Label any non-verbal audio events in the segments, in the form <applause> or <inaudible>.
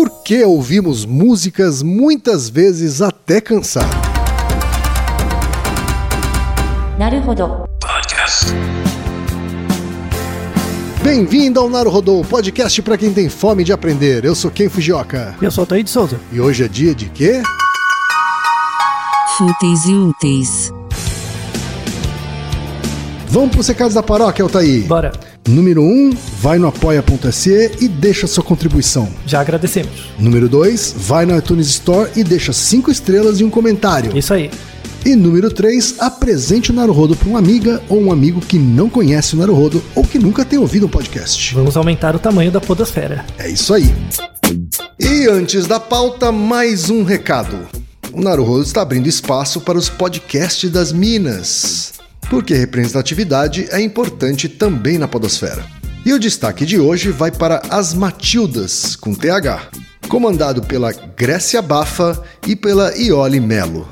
por que ouvimos músicas muitas vezes até cansar. Bem-vindo ao Naruhodô, podcast para quem tem fome de aprender. Eu sou Ken Fujioka. E eu sou Taí de Souza. E hoje é dia de quê? Fúteis e úteis. Vamos pro recados da paróquia, Altaí. Bora. Número 1, um, vai no apoia.se e deixa sua contribuição. Já agradecemos. Número 2, vai no iTunes Store e deixa 5 estrelas e um comentário. Isso aí. E número 3, apresente o Naruhodo para uma amiga ou um amigo que não conhece o Naruhodo ou que nunca tem ouvido um podcast. Vamos aumentar o tamanho da podosfera. É isso aí. E antes da pauta, mais um recado. O Naruhodo está abrindo espaço para os podcasts das Minas, porque representatividade é importante também na podosfera. E o destaque de hoje vai para As Matildas, com TH, comandado pela Grécia Bafa e pela Iole Melo.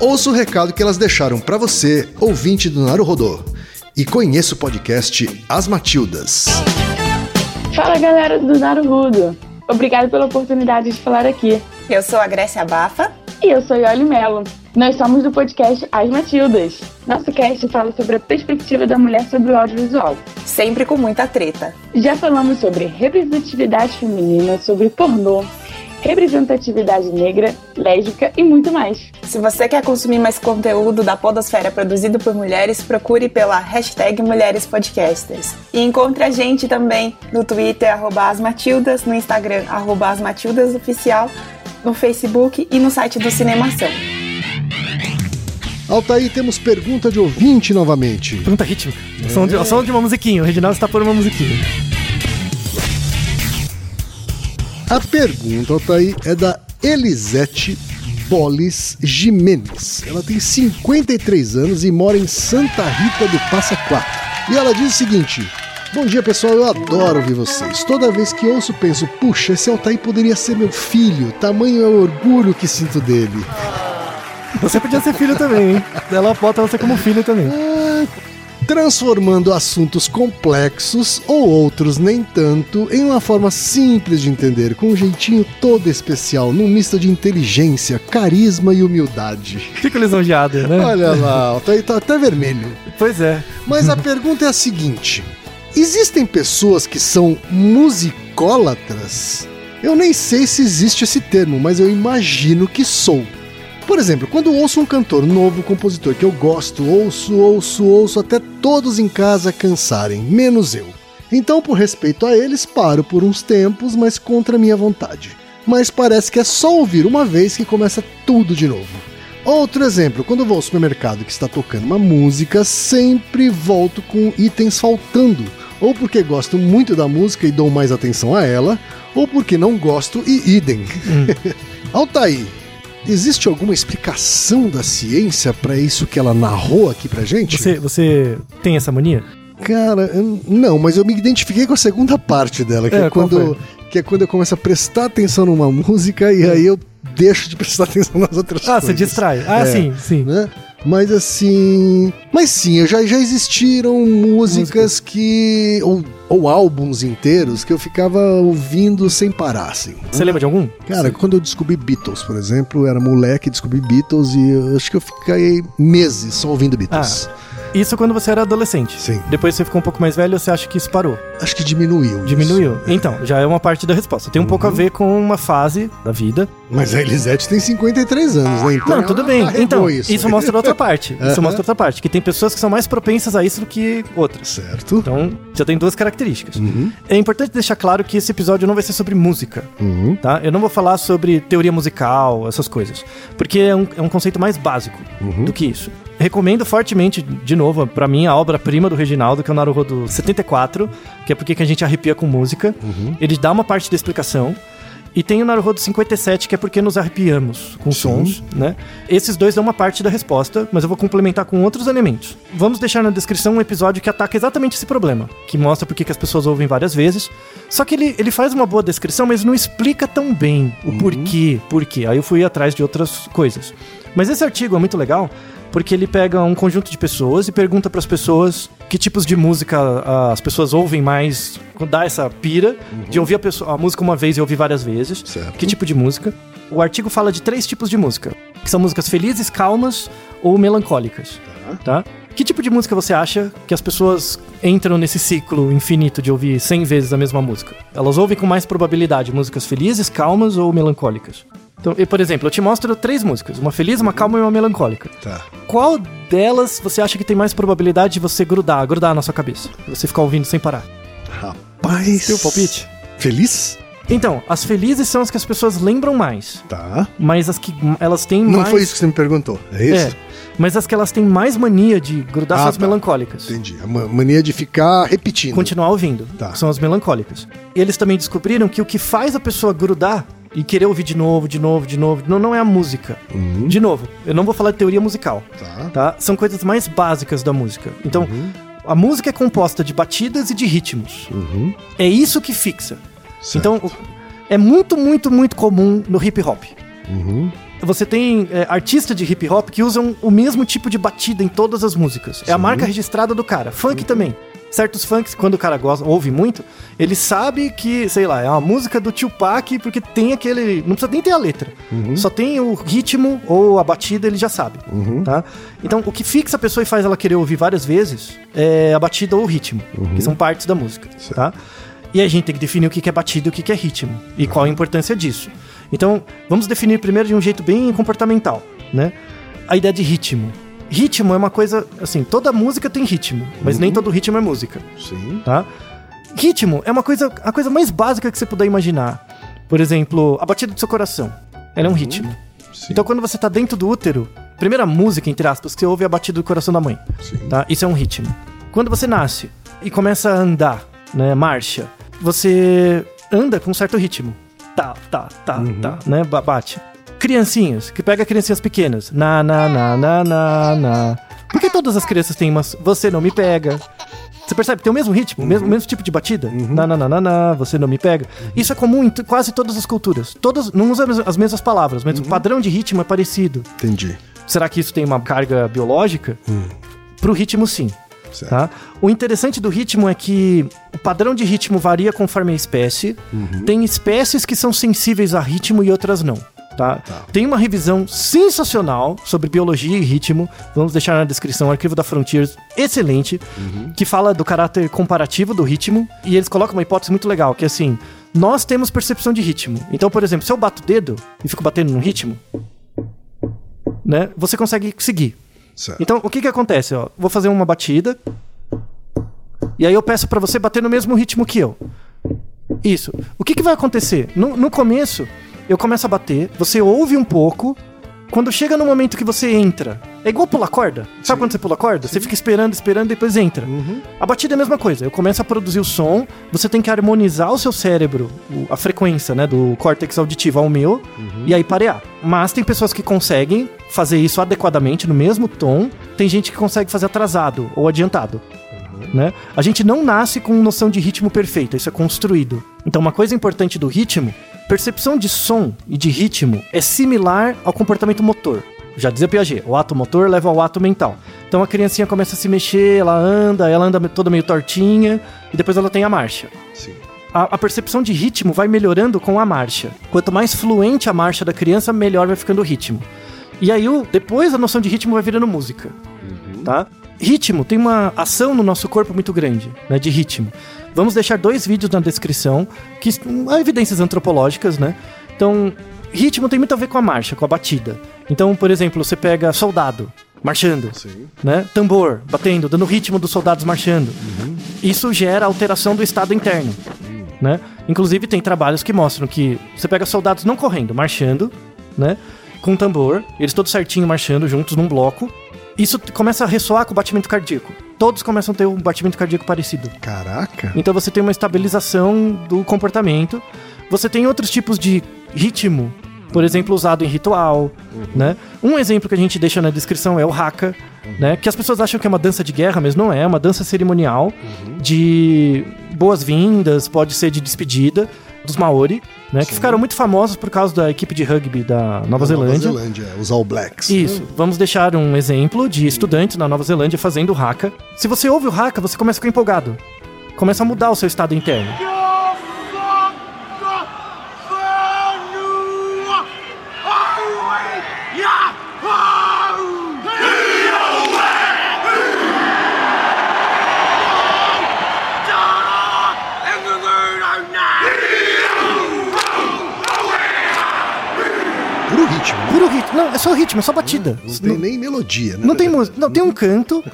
Ouça o recado que elas deixaram para você, ouvinte do Naruhodô, e conheça o podcast As Matildas. Fala galera do Naruhodo! Obrigado pela oportunidade de falar aqui. Eu sou a Grécia Bafa. E eu sou Yoli Mello. Nós somos do podcast As Matildas. Nosso cast fala sobre a perspectiva da mulher sobre o audiovisual. Sempre com muita treta. Já falamos sobre representatividade feminina, sobre pornô, representatividade negra, lésbica e muito mais. Se você quer consumir mais conteúdo da Podosfera produzido por mulheres, procure pela hashtag Mulheres Podcasters. E encontre a gente também no Twitter, arroba asmatildas, no Instagram, arroba asmatildasoficial, no Facebook e no site do Cinemação. Altair, temos pergunta de ouvinte novamente. Pergunta rítmica. É. Som, de, som de uma musiquinha. O Reginaldo está por uma musiquinha. A pergunta, Altair, é da Elisete Bolis Jimenez. Ela tem 53 anos e mora em Santa Rita do Passa Quatro. E ela diz o seguinte: Bom dia pessoal, eu adoro ouvir vocês. Toda vez que ouço, penso, puxa, esse Altair poderia ser meu filho. Tamanho é o orgulho que sinto dele. Você podia ser filho também, hein? Ela bota você como filho também. Ah, transformando assuntos complexos ou outros nem tanto em uma forma simples de entender, com um jeitinho todo especial, num misto de inteligência, carisma e humildade. Fico lisonjeado, né? Olha lá, tá, tá até vermelho. Pois é. Mas a pergunta é a seguinte: existem pessoas que são musicólatras? Eu nem sei se existe esse termo, mas eu imagino que sou. Por exemplo, quando ouço um cantor novo, compositor que eu gosto, ouço, ouço, ouço até todos em casa cansarem, menos eu. Então, por respeito a eles, paro por uns tempos, mas contra minha vontade. Mas parece que é só ouvir uma vez que começa tudo de novo. Outro exemplo, quando vou ao supermercado que está tocando uma música, sempre volto com itens faltando, ou porque gosto muito da música e dou mais atenção a ela, ou porque não gosto e idem. Hum. <laughs> Altair, Existe alguma explicação da ciência para isso que ela narrou aqui pra gente? Você, você tem essa mania? Cara, não, mas eu me identifiquei com a segunda parte dela, que é, é quando, que é quando eu começo a prestar atenção numa música e aí eu deixo de prestar <laughs> atenção nas outras ah, coisas. Ah, você distrai. Ah, é, sim, sim. Né? Mas assim. Mas sim, já, já existiram músicas Música. que. Ou, ou álbuns inteiros que eu ficava ouvindo sem parar, assim. Você lembra de algum? Cara, sim. quando eu descobri Beatles, por exemplo, eu era moleque, descobri Beatles e eu acho que eu fiquei meses só ouvindo Beatles. Ah. Isso quando você era adolescente. Sim. Depois você ficou um pouco mais velho, você acha que isso parou? Acho que diminuiu. Diminuiu. Isso. Então, já é uma parte da resposta. Tem um uhum. pouco a ver com uma fase da vida. Mas a Elisete tem 53 anos, né? Então, Não, tudo bem. Então, isso. isso mostra outra parte. <laughs> Isso mostra outra parte. Que tem pessoas que são mais propensas a isso do que outras. Certo. Então, já tem duas características. Uhum. É importante deixar claro que esse episódio não vai ser sobre música. Uhum. Tá? Eu não vou falar sobre teoria musical, essas coisas. Porque é um, é um conceito mais básico uhum. do que isso recomendo fortemente, de novo, para mim, a obra-prima do Reginaldo, que é o Naruhodo 74, que é porque que a gente arrepia com música. Uhum. Ele dá uma parte da explicação. E tem o Naruhodo 57, que é porque nos arrepiamos com Sim. sons, né? Esses dois dão uma parte da resposta, mas eu vou complementar com outros elementos. Vamos deixar na descrição um episódio que ataca exatamente esse problema, que mostra porque que as pessoas ouvem várias vezes. Só que ele, ele faz uma boa descrição, mas não explica tão bem o Uhum. porquê, porquê. Aí eu fui atrás de outras coisas. Mas esse artigo é muito legal, porque ele pega um conjunto de pessoas e pergunta para as pessoas que tipos de música ah, as pessoas ouvem mais, dá essa pira de ouvir a, pessoa- a música uma vez e ouvir várias vezes. Certo. Que tipo de música? O artigo fala de três tipos de música, que são músicas felizes, calmas ou melancólicas. Tá? Que tipo de música você acha que as pessoas entram nesse ciclo infinito de ouvir 100 vezes a mesma música? Elas ouvem com mais probabilidade músicas felizes, calmas ou melancólicas? Então, e, por exemplo, eu te mostro três músicas: uma feliz, uma calma e uma melancólica. Tá. Qual delas você acha que tem mais probabilidade de você grudar, grudar na sua cabeça? Você ficar ouvindo sem parar? Rapaz. Teu palpite? Feliz? Então, as felizes são as que as pessoas lembram mais, Tá. mas as que elas têm Não mais. foi isso que você me perguntou. É isso? É, mas as que elas têm mais mania de grudar Ah, são as tá. melancólicas. Entendi. A ma- mania de ficar repetindo. Continuar ouvindo. Tá. São as melancólicas. E eles também descobriram que o que faz a pessoa grudar e querer ouvir de novo, de novo, de novo, não, não é a música. Uhum. De novo, eu não vou falar de teoria musical, Tá. tá? São coisas mais básicas da música. Então, Uhum. a música é composta de batidas e de ritmos. Uhum. É isso que fixa. Certo. Então, é muito, muito, muito comum no hip hop. Uhum. Você tem é, artistas de hip hop que usam o mesmo tipo de batida em todas as músicas. É a marca registrada do cara. Funk também. Certos funks, quando o cara gosta, ouve muito, ele sabe que, sei lá, é uma música do Tupac porque tem aquele. Não precisa nem ter a letra. Só tem o ritmo ou a batida, ele já sabe. Tá? Então, o que fixa a pessoa e faz ela querer ouvir várias vezes é a batida ou o ritmo, que são partes da música. Tá? E a gente tem que definir o que é batida e o que que é ritmo. E qual a importância disso. Então, vamos definir primeiro de um jeito bem comportamental, né? A ideia de ritmo. Ritmo é uma coisa, assim, toda música tem ritmo, mas nem todo ritmo é música, Sim. tá? Ritmo é uma coisa, a coisa mais básica que você puder imaginar. Por exemplo, a batida do seu coração. Ela é um ritmo. Sim. Então, quando você tá dentro do útero, primeira música, entre aspas, que você ouve é a batida do coração da mãe. Sim. Tá? Isso é um ritmo. Quando você nasce e começa a andar, né, marcha, você anda com um certo ritmo. Tá, tá, tá, tá, né, ba- bate. Criancinhas, que pega criancinhas pequenas. Na, na, na, na, na, na. Por que todas as crianças têm umas... Você não me pega. Você percebe? Tem o mesmo ritmo, o mesmo, mesmo tipo de batida. Na, na, na, na, na, você não me pega. Isso é comum em quase todas as culturas. Todas não usam as- as mesmas palavras, mas o padrão de ritmo é parecido. Entendi. Será que isso tem uma carga biológica? Pro ritmo, sim. Tá? O interessante do ritmo é que o padrão de ritmo varia conforme a espécie. Tem espécies que são sensíveis a ritmo e outras não. Tá? Tem uma revisão sensacional sobre biologia e ritmo. Vamos deixar na descrição o arquivo da Frontiers, excelente, que fala do caráter comparativo do ritmo. E eles colocam uma hipótese muito legal, que é assim: nós temos percepção de ritmo. Então, por exemplo, se eu bato o dedo e fico batendo no ritmo, né, você consegue seguir. Certo. Então, o que que acontece? Ó, vou fazer uma batida. E aí eu peço pra você bater no mesmo ritmo que eu. Isso. O que que vai acontecer? No, no começo, eu começo a bater, você ouve um pouco. Quando chega no momento que você entra, é igual pular corda. Sabe quando você pula corda? Você fica esperando, esperando, depois entra. A batida é a mesma coisa. Eu começo a produzir o som, você tem que harmonizar o seu cérebro, a frequência, né, do córtex auditivo ao meu, e aí parear. Mas tem pessoas que conseguem fazer isso adequadamente no mesmo tom, tem gente que consegue fazer atrasado ou adiantado. Né? A gente não nasce com noção de ritmo perfeita, isso é construído. Então, uma coisa importante do ritmo, percepção de som e de ritmo é similar ao comportamento motor. Já dizia Piaget, o ato motor leva ao ato mental. Então a criancinha começa a se mexer, ela anda, ela anda toda meio tortinha e depois ela tem a marcha. Sim. A, a percepção de ritmo vai melhorando com a marcha. Quanto mais fluente a marcha da criança, melhor vai ficando o ritmo. E aí, o- depois a noção de ritmo vai virando música. Tá? Ritmo tem uma ação no nosso corpo muito grande, né? De ritmo. Vamos deixar dois vídeos na descrição, que há evidências antropológicas, né? Então, ritmo tem muito a ver com a marcha, com a batida. Então, por exemplo, você pega soldado marchando, Sim. né? Tambor batendo, dando ritmo dos soldados marchando. Isso gera alteração do estado interno, né? Inclusive tem trabalhos que mostram que você pega soldados não correndo, marchando, né? Com tambor, eles todos certinho marchando juntos num bloco. Isso começa a ressoar com o batimento cardíaco. Todos começam a ter um batimento cardíaco parecido. Caraca. Então você tem uma estabilização do comportamento. Você tem outros tipos de ritmo, por exemplo, usado em ritual, né? Um exemplo que a gente deixa na descrição é o haka, né? Que as pessoas acham que é uma dança de guerra, mas não é, é uma dança cerimonial de boas-vindas, pode ser de despedida. Dos Maori, né? Que ficaram muito famosos por causa da equipe de rugby da Nova Zelândia. Nova Zelândia, os All Blacks. Isso. Vamos deixar um exemplo de estudantes na Nova Zelândia fazendo o haka. Se você ouve o haka, você começa a ficar empolgado. Começa a mudar o seu estado interno. Puro ritmo. Não, é só ritmo, é só batida. Não tem nem melodia, né? Não tem música. Não, tem um canto,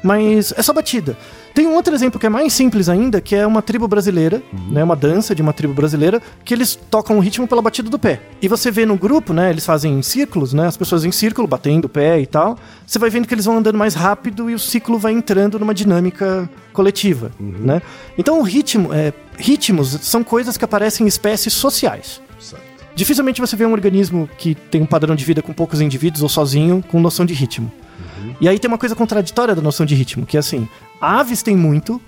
mas é só batida. Tem um outro exemplo que é mais simples ainda, que é uma tribo brasileira, né? Uma dança de uma tribo brasileira, que eles tocam o ritmo pela batida do pé. E você vê no grupo, né? Eles fazem círculos, né? As pessoas em círculo, batendo o pé e tal. Você vai vendo que eles vão andando mais rápido e o ciclo vai entrando numa dinâmica coletiva, né? Então o ritmo, é, ritmos são coisas que aparecem em espécies sociais. Dificilmente você vê um organismo que tem um padrão de vida com poucos indivíduos ou sozinho com noção de ritmo. E aí tem uma coisa contraditória da noção de ritmo, que é assim, aves tem muito,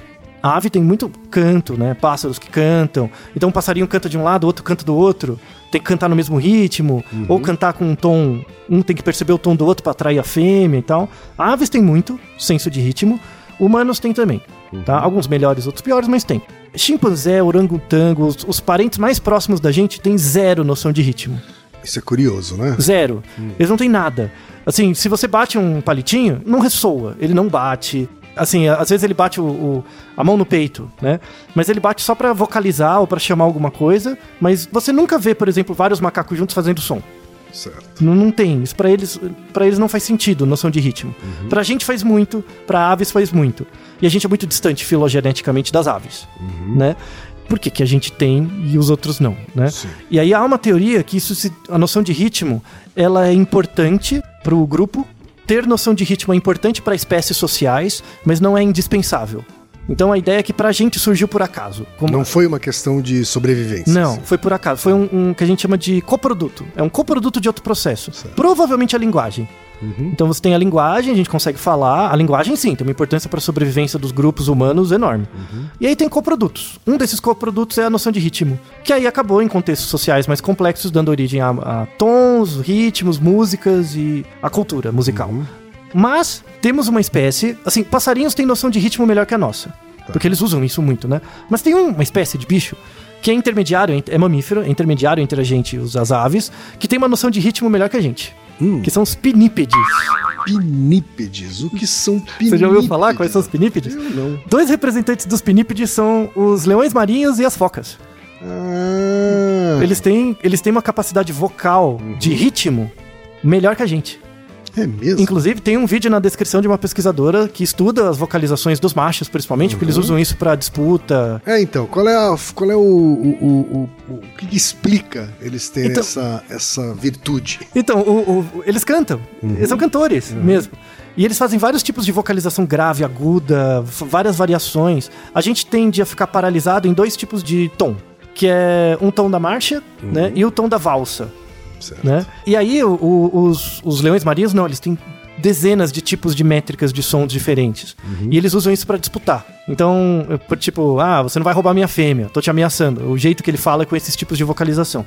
a ave tem muito canto, né? Pássaros que cantam. Então um passarinho canta de um lado, outro canta do outro. Tem que cantar no mesmo ritmo, ou cantar com um tom, um tem que perceber o tom do outro para atrair a fêmea e tal. Aves tem muito senso de ritmo, humanos têm também, tá? Alguns melhores, outros piores, mas tem. Chimpanzé, orangotango, os, os parentes mais próximos da gente têm zero noção de ritmo. Isso é curioso, né? Zero. Eles não têm nada. Assim, se você bate um palitinho, não ressoa. Ele não bate. Assim, às vezes ele bate o, o- a mão no peito, né? Mas ele bate só pra vocalizar ou pra chamar alguma coisa. Mas você nunca vê, por exemplo, vários macacos juntos fazendo som. Certo. Não, não tem. Isso pra eles, para eles não faz sentido, noção de ritmo. Pra gente faz muito, pra aves faz muito. E a gente é muito distante filogeneticamente das aves, né? Por que, que a gente tem e os outros não, né? Sim. E aí há uma teoria que isso se- a noção de ritmo, ela é importante pro grupo. Ter noção de ritmo é importante para espécies sociais, mas não é indispensável. Então a ideia é que pra gente surgiu por acaso. Como Não foi uma questão de sobrevivência. não, assim. foi por acaso. Foi um, um que a gente chama de coproduto. É um coproduto de outro processo. Certo. Provavelmente a linguagem. Então você tem a linguagem, a gente consegue falar. A linguagem, sim, tem uma importância para a sobrevivência dos grupos humanos enorme. E aí tem coprodutos. Um desses coprodutos é a noção de ritmo, que aí acabou em contextos sociais mais complexos, dando origem a, a tons, ritmos, músicas e a cultura musical. Mas temos uma espécie, assim, passarinhos têm noção de ritmo melhor que a nossa. Porque eles usam isso muito, né? Mas tem uma espécie de bicho que é intermediário, é mamífero, é intermediário entre a gente e as aves, que tem uma noção de ritmo melhor que a gente. Que são os pinípedes. Pinípedes. O que são pinípedes? Você já ouviu falar quais são os pinípedes? Eu não. Dois representantes dos pinípedes são os leões marinhos e as focas. Ah, Eles têm, eles têm uma capacidade vocal de ritmo melhor que a gente. É mesmo? Inclusive, tem um vídeo na descrição de uma pesquisadora que estuda as vocalizações dos machos, principalmente, porque eles usam isso pra disputa. É, então, qual é, a, qual é o, o, o, o- que que explica eles terem Então- essa, essa virtude? Então, o- o- eles cantam. Eles são cantores mesmo. E eles fazem vários tipos de vocalização grave, aguda, várias variações. A gente tende a ficar paralisado em dois tipos de tom. Que é um tom da marcha, né? E o tom da valsa. Certo. né? E aí o- o- os, os leões marinhos não, eles têm dezenas de tipos de métricas de sons diferentes. E eles usam isso pra disputar. Então, tipo, ah, você não vai roubar minha fêmea, tô te ameaçando. O jeito que ele fala é com esses tipos de vocalização.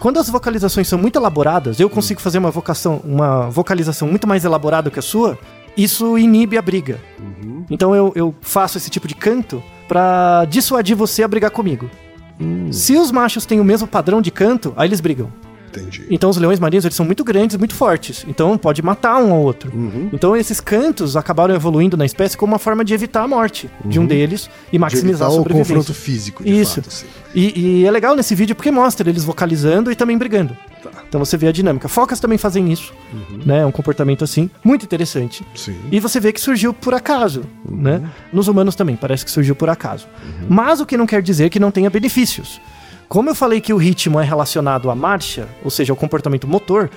Quando as vocalizações são muito elaboradas, eu consigo fazer uma vocação, uma vocalização muito mais elaborada que a sua, isso inibe a briga. Então eu, eu faço esse tipo de canto pra dissuadir você a brigar comigo. Se os machos têm o mesmo padrão de canto, aí eles brigam. Entendi. Então os leões marinhos eles são muito grandes, muito fortes. Então pode matar um ao outro. Então esses cantos acabaram evoluindo na espécie como uma forma de evitar a morte de um deles e De maximizar evitar a o sobrevivência. confronto físico, de Isso. fato. E, e é legal nesse vídeo porque mostra eles vocalizando e também brigando. Tá. Então você vê a dinâmica. Focas também fazem isso, né? É um comportamento assim muito interessante. Sim. E você vê que surgiu por acaso, né? Nos humanos também, parece que surgiu por acaso. Mas o que não quer dizer que não tenha benefícios. Como eu falei que o ritmo é relacionado à marcha, ou seja, ao comportamento motor,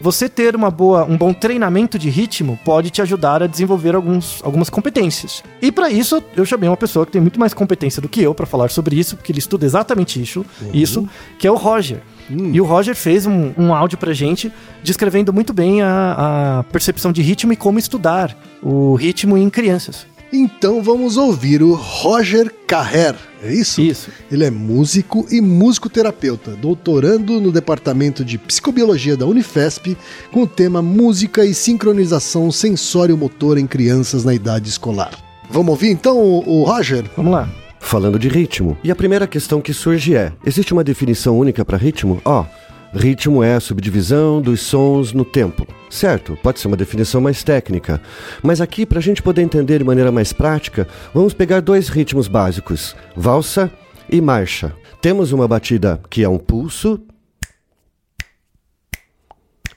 você ter uma boa, um bom treinamento de ritmo pode te ajudar a desenvolver alguns, algumas competências. E para isso, eu chamei uma pessoa que tem muito mais competência do que eu para falar sobre isso, porque ele estuda exatamente isso, isso que é o Roger. E o Roger fez um, um áudio pra gente descrevendo muito bem a, a percepção de ritmo e como estudar o ritmo em crianças. Então vamos ouvir o Roger Carrer, é isso? Isso. Ele é músico e musicoterapeuta, doutorando no Departamento de Psicobiologia da Unifesp, com o tema Música e Sincronização Sensório-Motor em Crianças na Idade Escolar. Vamos ouvir então o, o Roger? Vamos lá. Falando de ritmo. E a primeira questão que surge é: existe uma definição única para ritmo? Ó, ritmo é a subdivisão dos sons no tempo. Certo, pode ser uma definição mais técnica. Mas aqui, para a gente poder entender de maneira mais prática, vamos pegar dois ritmos básicos: valsa e marcha. Temos uma batida que é um pulso.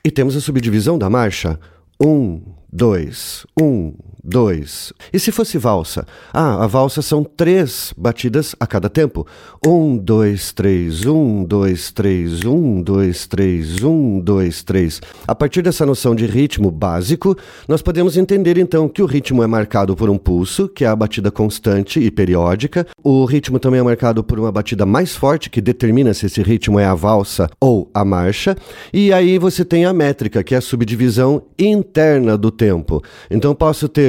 E temos a subdivisão da marcha. Um, dois, um, dois. E se fosse valsa? Ah, a valsa são três batidas a cada tempo. Um, dois, três, um, dois, três, um, dois, três, um, dois, três. A partir dessa noção de ritmo básico, nós podemos entender então que o ritmo é marcado por um pulso, que é a batida constante e periódica. O ritmo também é marcado por uma batida mais forte, que determina se esse ritmo é a valsa ou a marcha. E aí você tem a métrica, que é a subdivisão interna do tempo. Então posso ter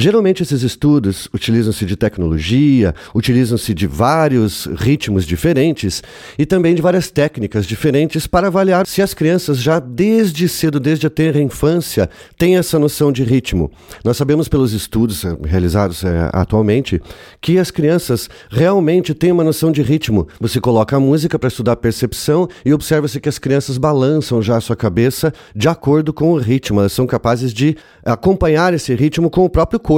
Geralmente esses estudos utilizam-se de tecnologia, utilizam-se de vários ritmos diferentes e também de várias técnicas diferentes para avaliar se as crianças já desde cedo, desde a tenra infância, têm essa noção de ritmo. Nós sabemos pelos estudos realizados é, atualmente que as crianças realmente têm uma noção de ritmo. Você coloca a música para estudar a percepção e observa-se que as crianças balançam já a sua cabeça de acordo com o ritmo. Elas são capazes de acompanhar esse ritmo com o próprio corpo.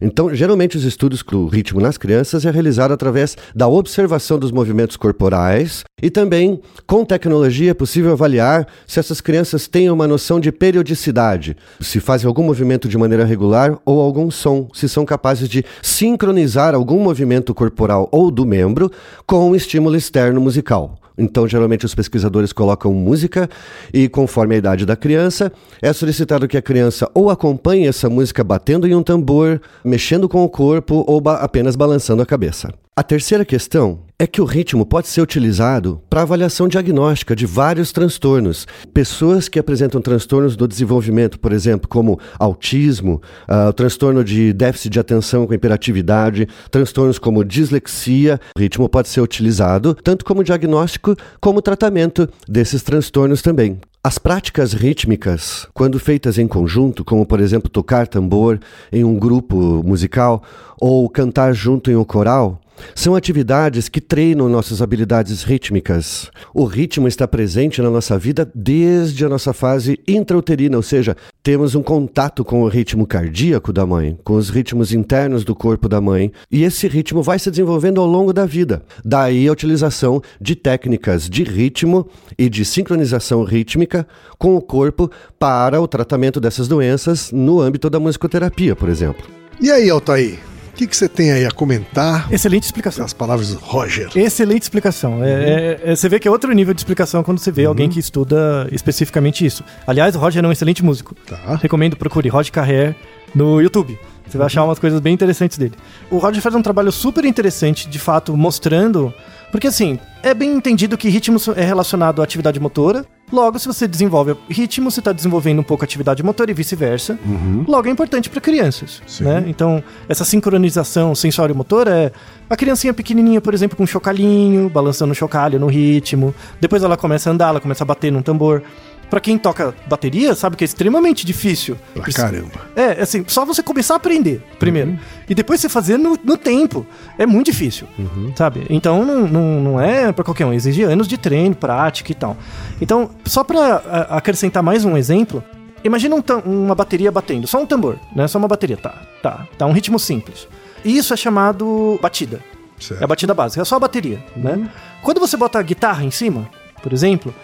Então, geralmente, os estudos com o ritmo nas crianças é realizado através da observação dos movimentos corporais e também, com tecnologia, é possível avaliar se essas crianças têm uma noção de periodicidade, se fazem algum movimento de maneira regular ou algum som, se são capazes de sincronizar algum movimento corporal ou do membro com um estímulo externo musical. Então, geralmente, os pesquisadores colocam música e, conforme a idade da criança, é solicitado que a criança ou acompanhe essa música batendo em um tambor, mexendo com o corpo ou ba apenas balançando a cabeça. A terceira questão é que o ritmo pode ser utilizado para avaliação diagnóstica de vários transtornos. Pessoas que apresentam transtornos do desenvolvimento, por exemplo, como autismo, uh, transtorno de déficit de atenção com hiperatividade, transtornos como dislexia, o ritmo pode ser utilizado tanto como diagnóstico como tratamento desses transtornos também. As práticas rítmicas, quando feitas em conjunto, como por exemplo tocar tambor em um grupo musical ou cantar junto em um coral, são atividades que treinam nossas habilidades rítmicas. O ritmo está presente na nossa vida desde a nossa fase intrauterina, ou seja, temos um contato com o ritmo cardíaco da mãe, com os ritmos internos do corpo da mãe, e esse ritmo vai se desenvolvendo ao longo da vida. Daí a utilização de técnicas de ritmo e de sincronização rítmica com o corpo para o tratamento dessas doenças no âmbito da musicoterapia, por exemplo. E aí, Altair? O que, que você tem aí a comentar? Excelente explicação. As palavras do Roger. Excelente explicação. É, é, é, você vê que é outro nível de explicação quando você vê alguém que estuda especificamente isso. Aliás, o Roger é um excelente músico. Tá. Recomendo, procure Roger Carrer no YouTube. Você vai achar umas coisas bem interessantes dele. O Roger faz um trabalho super interessante, de fato, mostrando. Porque assim, é bem entendido que ritmo é relacionado à atividade motora. Logo, se você desenvolve ritmo, você está desenvolvendo um pouco a atividade motora e vice-versa. Logo, é importante para crianças. Né? Então, essa sincronização sensório-motora é a criancinha pequenininha, por exemplo, com um chocalhinho, balançando o chocalho no ritmo. Depois ela começa a andar, ela começa a bater num tambor. Pra quem toca bateria, sabe que é extremamente difícil. Pra caramba. é, assim, só você começar a aprender primeiro. E depois você fazer no, no tempo. É muito difícil, sabe? Então não, não, não é pra qualquer um. Exige anos de treino, prática e tal. Então, só pra a- acrescentar mais um exemplo, imagina um uma bateria batendo. Só um tambor, né? Só uma bateria. Tá, tá. Tá um ritmo simples. E isso é chamado batida. Certo. É a batida básica, é só a bateria, né? Quando você bota a guitarra em cima, por exemplo,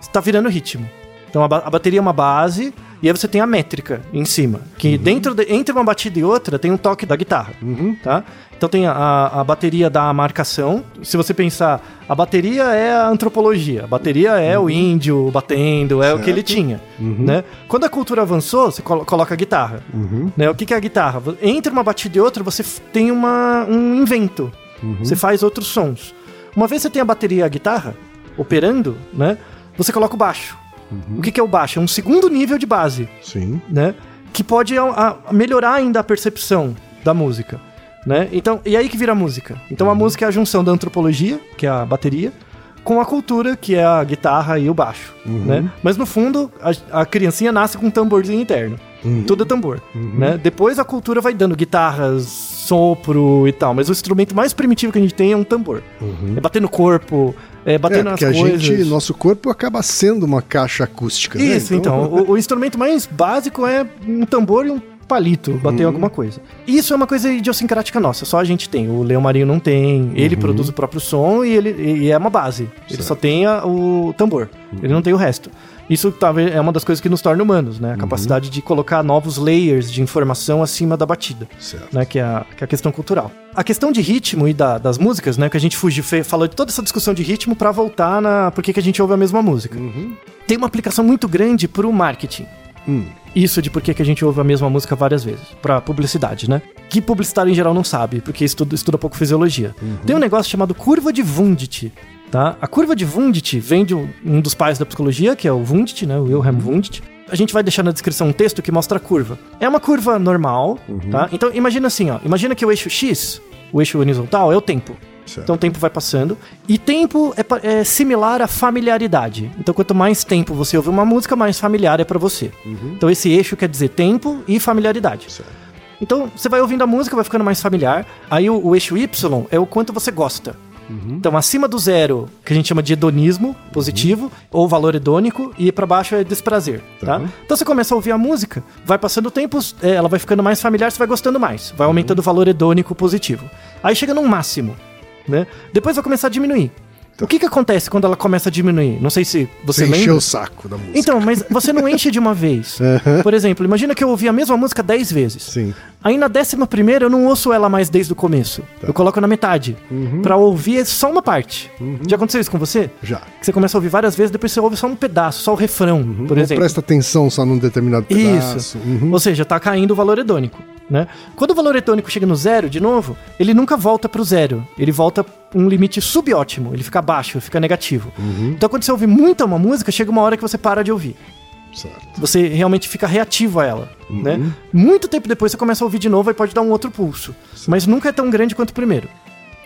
está virando ritmo. Então a, ba- a bateria é uma base e aí você tem a métrica em cima, que dentro de- entre uma batida e outra tem um toque da guitarra, tá? Então tem a, a- bateria da marcação. Se você pensar, a bateria é a antropologia, a bateria é o índio batendo, é o que ele tinha, né? Quando a cultura avançou, você colo- coloca a guitarra, né? O que, que é a guitarra? Entre uma batida e outra você tem uma, um invento, você faz outros sons. Uma vez você tem a bateria e a guitarra operando, né? Você coloca o baixo. O que, que é o baixo? É um segundo nível de base, Sim. né? Que pode a- a- melhorar ainda a percepção da música, né? Então, e aí que vira a música. Então a música é a junção da antropologia, que é a bateria, com a cultura, que é a guitarra e o baixo, né? Mas no fundo, a, a criancinha nasce com um tamborzinho interno. Tudo é tambor, né? Depois a cultura vai dando guitarras, sopro e tal, mas o instrumento mais primitivo que a gente tem é um tambor. É bater no corpo, é bater É, nas porque a coisas. gente, nosso corpo acaba sendo uma caixa acústica, né? Isso, então. o, o instrumento mais básico é um tambor e um palito, bater em alguma coisa. Isso é uma coisa idiosincrática nossa, só a gente tem. O Leão Marinho não tem, ele produz o próprio som e ele e é uma base. Ele só tem a- o tambor, ele não tem o resto. Isso talvez é uma das coisas que nos torna humanos, né? A capacidade de colocar novos layers de informação acima da batida Certo. né, que, é a, que é a questão cultural. A questão de ritmo e da- das músicas, né, que a gente fugiu, falou de toda essa discussão de ritmo pra voltar na por que que a gente ouve a mesma música. Tem uma aplicação muito grande pro marketing. Hum. Isso de por que a gente ouve a mesma música várias vezes. Pra publicidade, né? Que publicitário em geral não sabe, porque estuda, estuda pouco fisiologia. Tem um negócio chamado curva de Wundt, tá? A curva de Wundt vem de um dos pais da psicologia, que é o Wundt, né? O Wilhelm Wundt. A gente vai deixar na descrição um texto que mostra a curva. É uma curva normal, tá? Então imagina assim, ó. Imagina que o eixo X, o eixo horizontal, é o tempo. Certo. Então o tempo vai passando. E tempo é, é similar à familiaridade. Então quanto mais tempo você ouve uma música, mais familiar é pra você. Então esse eixo quer dizer tempo e familiaridade. Certo. Então você vai ouvindo a música, vai ficando mais familiar. Aí o, o eixo Y é o quanto você gosta. Então acima do zero, que a gente chama de hedonismo positivo, ou valor hedônico, e pra baixo é desprazer, tá? Então você começa a ouvir a música, vai passando o tempo, é, ela vai ficando mais familiar, você vai gostando mais, vai aumentando o valor hedônico positivo. Aí chega num máximo, né? Depois vai começar a diminuir. O que que acontece quando ela começa a diminuir? Não sei se você Você encheu o saco da música. Então, mas você não enche de uma vez. <laughs> Por exemplo, imagina que eu ouvi a mesma música 10 vezes. Sim. Aí na décima primeira eu não ouço ela mais desde o começo. Eu coloco na metade. Pra ouvir só uma parte. Já aconteceu isso com você? Já. Que você começa a ouvir várias vezes, depois você ouve só um pedaço, só o refrão, por Ou exemplo. presta atenção só num determinado pedaço. Isso. Uhum. Ou seja, tá caindo o valor hedônico, né? Quando o valor hedônico chega no zero, de novo, ele nunca volta pro zero. Ele volta um limite subótimo. Ele fica baixo, fica negativo. Uhum. Então quando você ouve muito uma música, chega uma hora que você para de ouvir. Certo. Você realmente fica reativo a ela, Uhum. né? Muito tempo depois você começa a ouvir de novo e pode dar um outro pulso. Mas nunca é tão grande quanto o primeiro.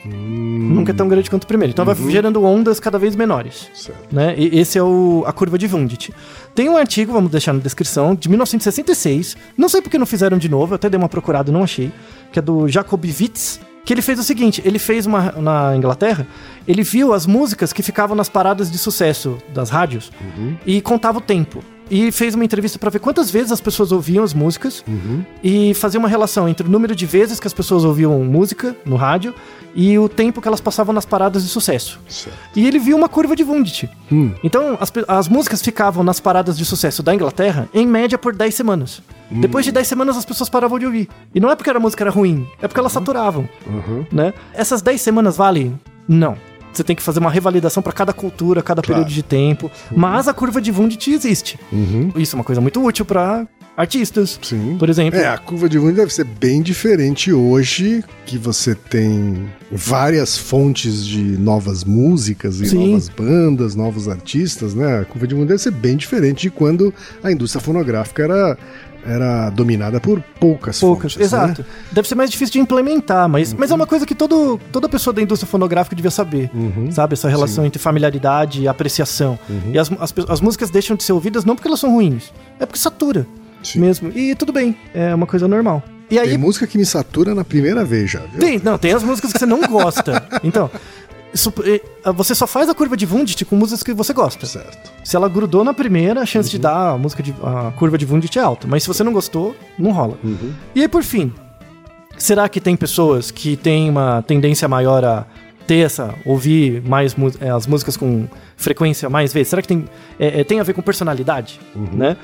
Hum. Nunca é tão grande quanto o primeiro. Então vai gerando ondas cada vez menores. Certo. Né? E esse é o, a curva de Wundt. Tem um artigo, vamos deixar na descrição, de 1966. Não sei porque não fizeram de novo, eu até dei uma procurada, não achei. Que é do Jacob Witz. Que ele fez o seguinte: ele fez uma. Na Inglaterra, ele viu as músicas que ficavam nas paradas de sucesso das rádios e contava o tempo. E fez uma entrevista pra ver quantas vezes as pessoas ouviam as músicas e fazia uma relação entre o número de vezes que as pessoas ouviam música no rádio e o tempo que elas passavam nas paradas de sucesso. Certo. E ele viu uma curva de Wundt. Então, as, as músicas ficavam nas paradas de sucesso da Inglaterra, em média, por 10 semanas. Depois de 10 semanas, as pessoas paravam de ouvir. E não é porque a música era ruim, é porque elas saturavam. Né? Essas 10 semanas valem? Não. Você tem que fazer uma revalidação para cada cultura, cada Claro. período de tempo. Mas a curva de Wundt existe. Isso é uma coisa muito útil para artistas. Sim. Por exemplo. É, a curva de Wundt deve ser bem diferente hoje, que você tem várias fontes de novas músicas e Sim. novas bandas, novos artistas, né? A curva de Wundt deve ser bem diferente de quando a indústria fonográfica era, era dominada por poucas, Poucas, fontes. exato. Né? Deve ser mais difícil de implementar, mas, mas é uma coisa que todo, toda pessoa da indústria fonográfica devia saber. Sabe? Essa relação entre familiaridade e apreciação. E as, as, as músicas deixam de ser ouvidas não porque elas são ruins, é porque satura Sim. mesmo. E tudo bem, é uma coisa normal. E aí. Tem música que me satura na primeira vez já, viu? Tem, não, tem as músicas que você não gosta. <laughs> Então, eh, você só faz a curva de Wundt com músicas que você gosta. Certo. Se ela grudou na primeira, a chance de dar a música de a curva de Wundt é alta. Mas se você não gostou, não rola. E aí, por fim, será que tem pessoas que têm uma tendência maior a ter essa, ouvir mais eh, as músicas com frequência mais vezes? Será que tem, eh, eh, tem a ver com personalidade? Né?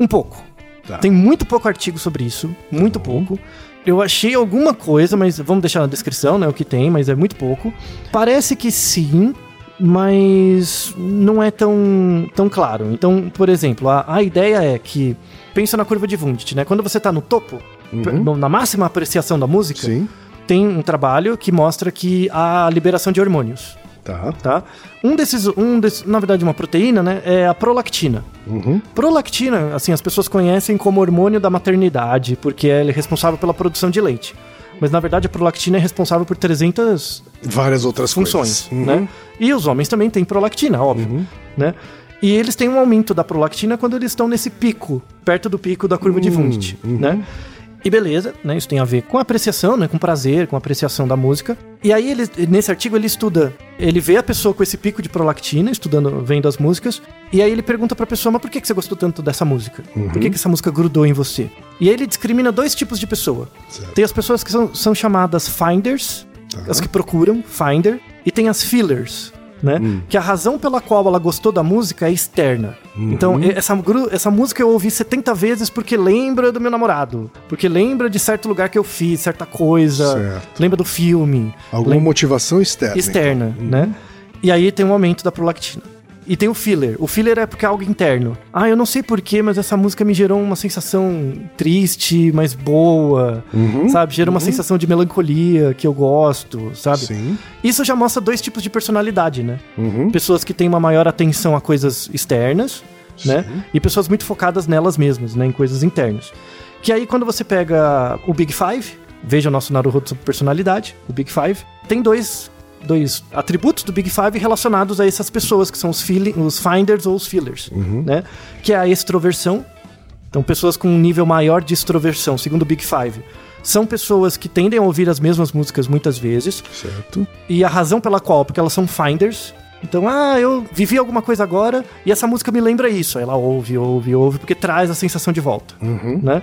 Um pouco. Tá. Tem muito pouco artigo sobre isso, muito pouco. Eu achei alguma coisa, mas vamos deixar na descrição, né, o que tem, mas é muito pouco. Parece que sim, mas não é tão, tão claro. Então, por exemplo, a, a ideia é que pensa na curva de Wundt, né? Quando você tá no topo, no- na máxima apreciação da música, Sim. tem um trabalho que mostra que há liberação de hormônios. Tá. tá? Um desses, um desses, na verdade, uma proteína, né? É a prolactina. Uhum. Prolactina, assim, as pessoas conhecem como hormônio da maternidade, porque ele é responsável pela produção de leite. Mas na verdade a prolactina é responsável por 300 Várias outras funções, coisas. Uhum. né? E os homens também têm prolactina, óbvio, né? E eles têm um aumento da prolactina quando eles estão nesse pico, perto do pico da curva de Wundt, né? E beleza, né? Isso tem a ver com apreciação, né? Com prazer, com apreciação da música. E aí ele, nesse artigo ele estuda, ele vê a pessoa com esse pico de prolactina, estudando, vendo as músicas, e aí ele pergunta pra pessoa, mas por que, que você gostou tanto dessa música? Por que, que essa música grudou em você? E aí ele discrimina dois tipos de pessoa. Certo. Tem as pessoas que são, são chamadas finders, as que procuram, finder, e tem as fillers, né? Que a razão pela qual ela gostou da música é externa. Então, e- essa, essa música eu ouvi 70 vezes porque lembra do meu namorado, porque lembra de certo lugar que eu fiz, certa coisa, Certo. lembra do filme. Alguma lembra- motivação externa. externa, né? E aí tem um aumento da prolactina. E tem o filler. O filler é porque é algo interno. Ah, eu não sei porquê, mas essa música me gerou uma sensação triste, mas boa. Sabe? Gera uma sensação de melancolia que eu gosto, sabe? Sim. Isso já mostra dois tipos de personalidade, né? Uhum. Pessoas que têm uma maior atenção a coisas externas, né? E pessoas muito focadas nelas mesmas, né? Em coisas internas. Que aí quando você pega o Big Five, veja o nosso Naruto sobre personalidade, o Big Five, tem dois, dois atributos do Big Five relacionados a essas pessoas, que são os, os finders ou os fillers, né? Que é a extroversão. Então, pessoas com um nível maior de extroversão, segundo o Big Five, são pessoas que tendem a ouvir as mesmas músicas muitas vezes, Certo. e a razão pela qual, porque elas são finders. Então, ah, eu vivi alguma coisa agora e essa música me lembra isso. Aí ela ouve, ouve, ouve, porque traz a sensação de volta, né?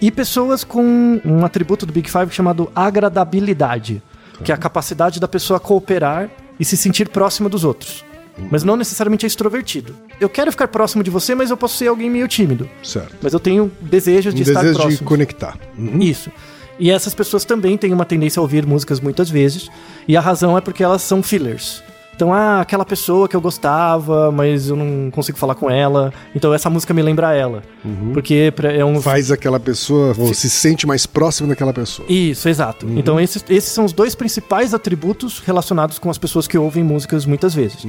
E pessoas com um atributo do Big Five chamado agradabilidade, que é a capacidade da pessoa cooperar e se sentir próxima dos outros. Mas não necessariamente é extrovertido. Eu quero ficar próximo de você, mas eu posso ser alguém meio tímido. Certo. Mas eu tenho desejos Um de estar desejo próximo. de conectar. Uhum. Isso. E essas pessoas também têm uma tendência a ouvir músicas muitas vezes, e a razão é porque elas são fillers. Então, ah, aquela pessoa que eu gostava, mas eu não consigo falar com ela, então essa música me lembra ela. Porque pra- é um. Faz aquela pessoa, ou se sente mais próximo daquela pessoa. Isso, exato. Então, esses, esses são os dois principais atributos relacionados com as pessoas que ouvem músicas muitas vezes.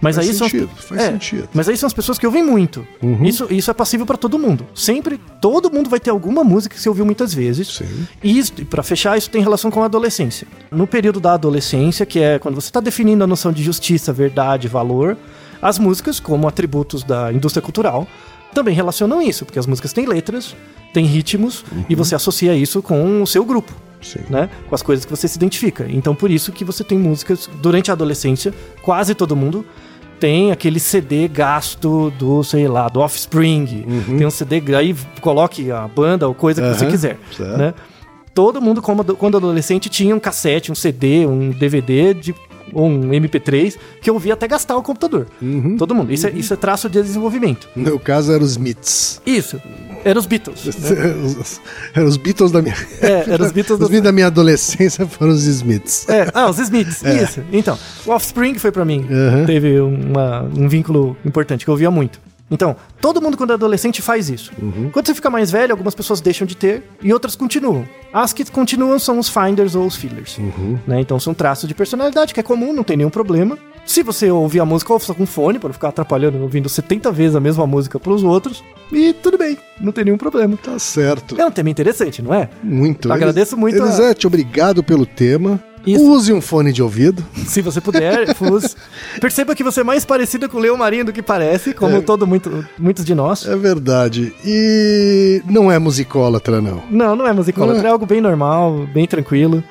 Mas Faz aí são. sentido, faz é, sentido. Mas aí são as pessoas que ouvem muito. Isso, isso é passível pra todo mundo. Sempre, todo mundo vai ter alguma música que você ouviu muitas vezes. Sim. E isso, para fechar, isso tem relação com a adolescência. No período da adolescência, que é quando você está definindo a noção de justiça, verdade, valor, as músicas, como atributos da indústria cultural, também relacionam isso, porque as músicas têm letras, têm ritmos, e você associa isso com o seu grupo. Né? Com as coisas que você se identifica. Então, por isso que você tem músicas durante a adolescência, quase todo mundo tem aquele CD gasto do, sei lá, do Offspring. Tem um CD, aí coloque a banda ou coisa que você Aham, quiser. certo. Né? Todo mundo, como- quando adolescente, tinha um cassete, um CD, um DVD de, um MP3 que ouvia até gastar o computador. Todo mundo. Isso, é, isso é traço de desenvolvimento. No meu caso, eram os Smiths. Isso. Eram os Beatles. né? <laughs> Eram os Beatles da minha. É, eram os Beatles <laughs> Os do- da minha adolescência foram os Smiths. É, ah, os Smiths, isso. Então, o Offspring foi pra mim. Uhum. Teve uma- um vínculo importante que eu ouvia muito. Então, todo mundo quando é adolescente faz isso. Quando você fica mais velho, algumas pessoas deixam de ter e outras continuam. As que continuam são os finders ou os fillers. né? Então são traços de personalidade que é comum, não tem nenhum problema. Se você ouvir a música, ouça com fone, para não ficar atrapalhando, ouvindo 70 vezes a mesma música pros outros. E tudo bem, não tem nenhum problema. Tá certo. É um tema interessante, não é? Muito. Agradeço muito a- Elisete, obrigado pelo tema. Isso. Use um fone de ouvido. Se você puder, <laughs> use. Perceba que você é mais parecida com o Leo Marinho do que parece, como é. todo muito, muitos de nós. É verdade. E não é musicólatra, não. Não, não é musicólatra. Não é. é algo bem normal, bem tranquilo.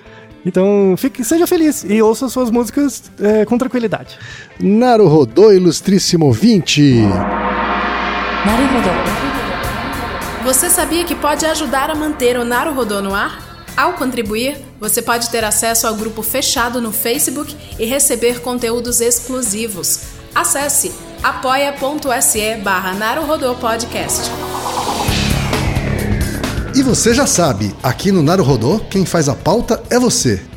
Então, fique, seja feliz e ouça suas músicas é, com tranquilidade. Naruhodô, ilustríssimo 20. Naruhodô. Você sabia que pode ajudar a manter o Naruhodô no ar? Ao contribuir, você pode ter acesso ao grupo fechado no Facebook e receber conteúdos exclusivos. Acesse apoia.se barra Podcast. E você já sabe, aqui no Naru Rodô, quem faz a pauta é você.